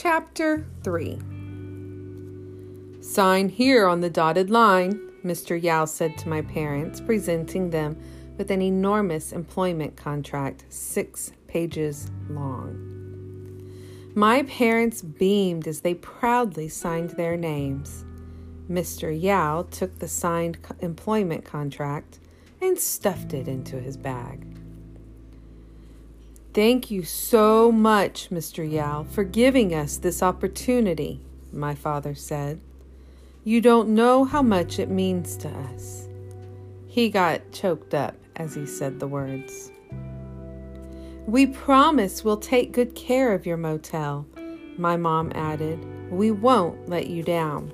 Chapter 3 Sign here on the dotted line, Mr. Yao said to my parents, presenting them with an enormous employment contract, six pages long. My parents beamed as they proudly signed their names. Mr. Yao took the signed employment contract and stuffed it into his bag. Thank you so much, Mr. Yao, for giving us this opportunity, my father said. You don't know how much it means to us. He got choked up as he said the words. We promise we'll take good care of your motel, my mom added. We won't let you down.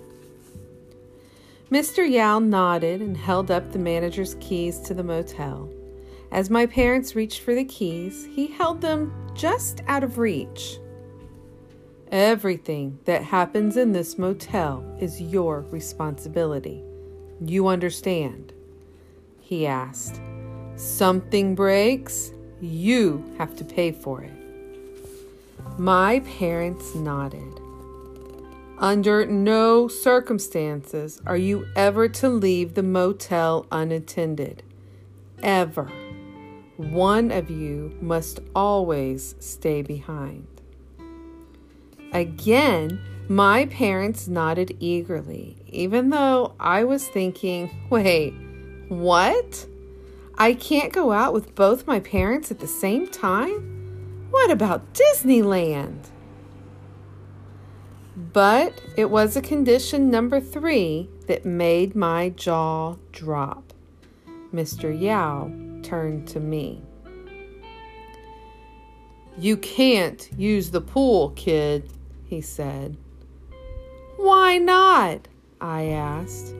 Mr. Yao nodded and held up the manager's keys to the motel. As my parents reached for the keys, he held them just out of reach. Everything that happens in this motel is your responsibility. You understand? He asked. Something breaks, you have to pay for it. My parents nodded. Under no circumstances are you ever to leave the motel unattended. Ever. One of you must always stay behind. Again, my parents nodded eagerly, even though I was thinking, wait, what? I can't go out with both my parents at the same time? What about Disneyland? But it was a condition number three that made my jaw drop. Mr. Yao turned to me. You can't use the pool, kid, he said. Why not? I asked.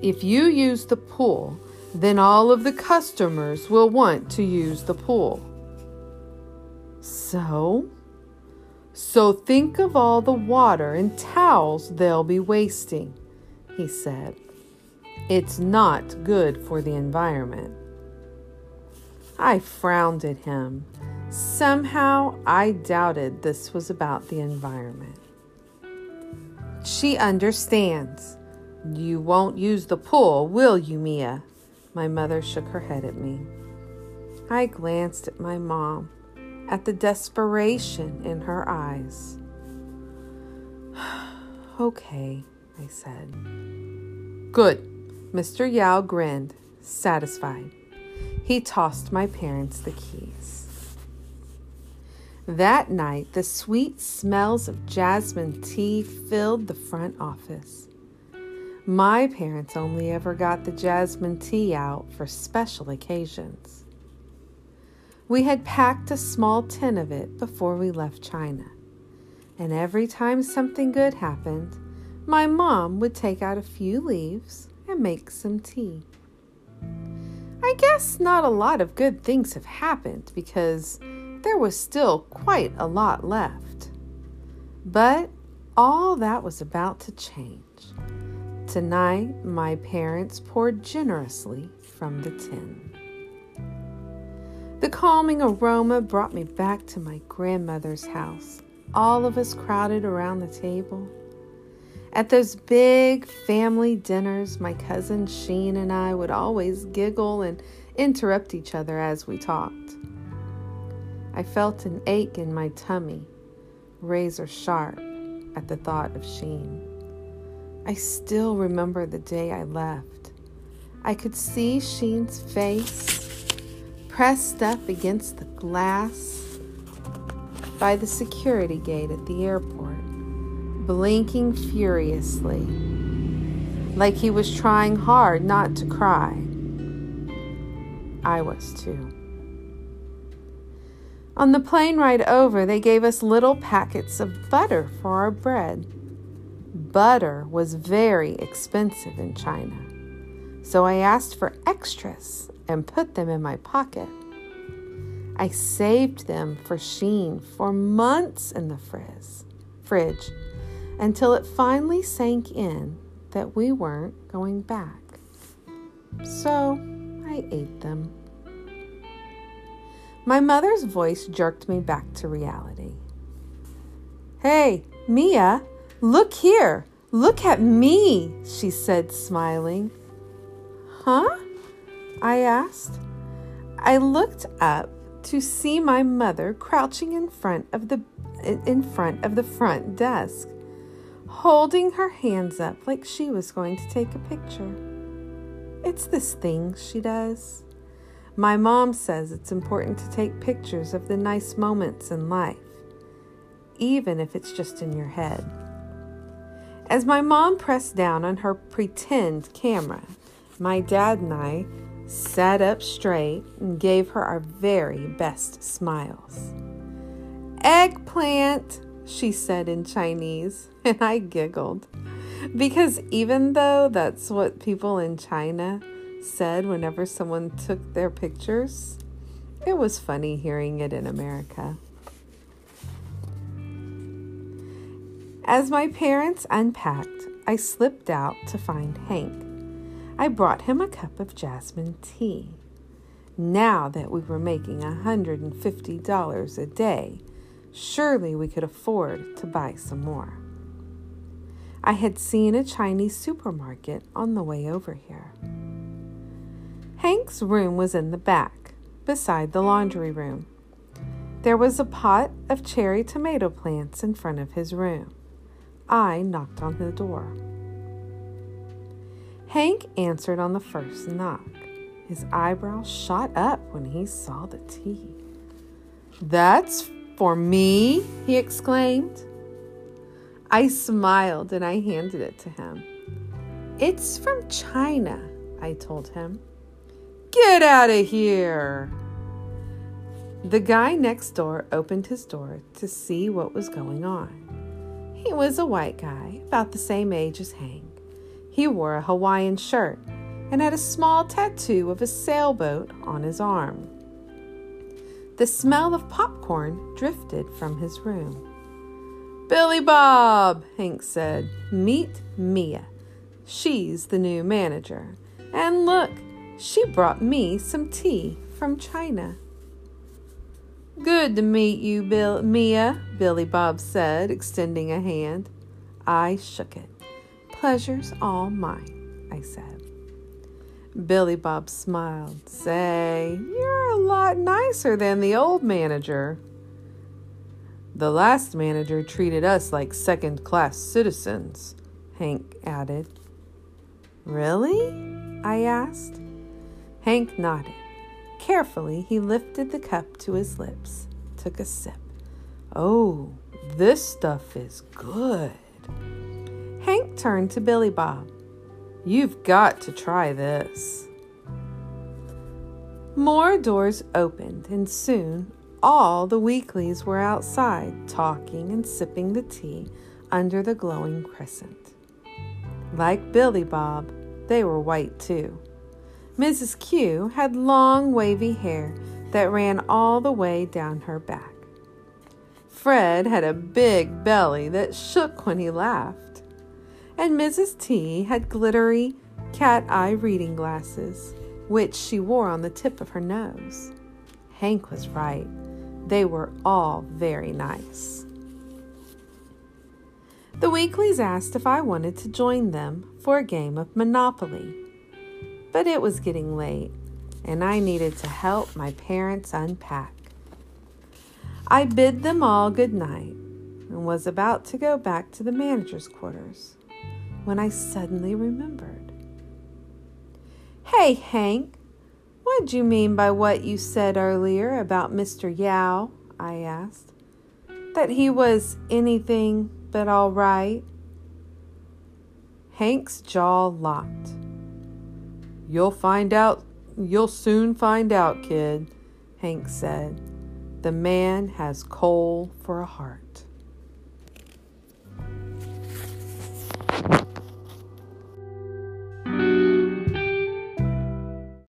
If you use the pool, then all of the customers will want to use the pool. So? So think of all the water and towels they'll be wasting, he said. It's not good for the environment. I frowned at him. Somehow I doubted this was about the environment. She understands. You won't use the pool, will you, Mia? My mother shook her head at me. I glanced at my mom at the desperation in her eyes. okay, I said. Good. Mr. Yao grinned, satisfied. He tossed my parents the keys. That night, the sweet smells of jasmine tea filled the front office. My parents only ever got the jasmine tea out for special occasions. We had packed a small tin of it before we left China. And every time something good happened, my mom would take out a few leaves and make some tea. I guess not a lot of good things have happened because there was still quite a lot left. But all that was about to change. Tonight, my parents poured generously from the tin. The calming aroma brought me back to my grandmother's house, all of us crowded around the table. At those big family dinners, my cousin Shen and I would always giggle and interrupt each other as we talked. I felt an ache in my tummy, razor sharp at the thought of Shen. I still remember the day I left. I could see Shen's face pressed up against the glass by the security gate at the airport, blinking furiously, like he was trying hard not to cry. I was too. On the plane ride over, they gave us little packets of butter for our bread. Butter was very expensive in China, so I asked for extras and put them in my pocket. I saved them for Shen for months in the frizz, fridge until it finally sank in that we weren't going back. So I ate them. My mother's voice jerked me back to reality. Hey, Mia, look here. Look at me, she said, smiling. Huh? I asked. I looked up to see my mother crouching in front of the in front of the front desk, holding her hands up like she was going to take a picture. It's this thing she does. My mom says it's important to take pictures of the nice moments in life, even if it's just in your head. As my mom pressed down on her pretend camera, my dad and I sat up straight and gave her our very best smiles. Eggplant, she said in Chinese, and I giggled. Because even though that's what people in China said whenever someone took their pictures, it was funny hearing it in America. As my parents unpacked, I slipped out to find Hank. I brought him a cup of jasmine tea. Now that we were making $150 a day, surely we could afford to buy some more. I had seen a Chinese supermarket on the way over here. Hank's room was in the back, beside the laundry room. There was a pot of cherry tomato plants in front of his room. I knocked on the door. Hank answered on the first knock. His eyebrows shot up when he saw the tea. That's for me, he exclaimed. I smiled and I handed it to him. It's from China, I told him. Get out of here! The guy next door opened his door to see what was going on. He was a white guy, about the same age as Hank. He wore a Hawaiian shirt and had a small tattoo of a sailboat on his arm. The smell of popcorn drifted from his room. Billy Bob, Hank said, meet Mia. She's the new manager. And look, she brought me some tea from China. Good to meet you, Bill, Mia, Billy Bob said, extending a hand. I shook it. Pleasure's all mine, I said. Billy Bob smiled. Say, you're a lot nicer than the old manager. The last manager treated us like second class citizens, Hank added. Really? I asked. Hank nodded. Carefully, he lifted the cup to his lips, took a sip. Oh, this stuff is good. Hank turned to Billy Bob. You've got to try this. More doors opened, and soon all the weeklies were outside talking and sipping the tea under the glowing crescent. Like Billy Bob, they were white too. Mrs. Q had long wavy hair that ran all the way down her back. Fred had a big belly that shook when he laughed. And Mrs. T had glittery cat eye reading glasses, which she wore on the tip of her nose. Hank was right. They were all very nice. The Weeklies asked if I wanted to join them for a game of Monopoly but it was getting late, and I needed to help my parents unpack. I bid them all good night and was about to go back to the manager's quarters when I suddenly remembered. Hey, Hank, what'd you mean by what you said earlier about Mr. Yao? I asked. That he was anything but all right? Hank's jaw locked. You'll find out. You'll soon find out, kid, Hank said. The man has coal for a heart.